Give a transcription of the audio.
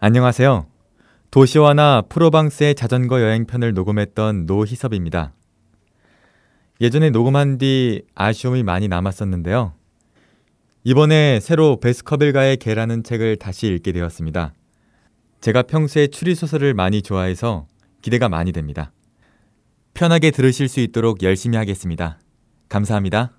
안녕하세요. 도시화나 프로방스의 자전거 여행편을 녹음했던 노희섭입니다. 예전에 녹음한 뒤 아쉬움이 많이 남았었는데요. 이번에 새로 베스커빌가의 개라는 책을 다시 읽게 되었습니다. 제가 평소에 추리소설을 많이 좋아해서 기대가 많이 됩니다. 편하게 들으실 수 있도록 열심히 하겠습니다. 감사합니다.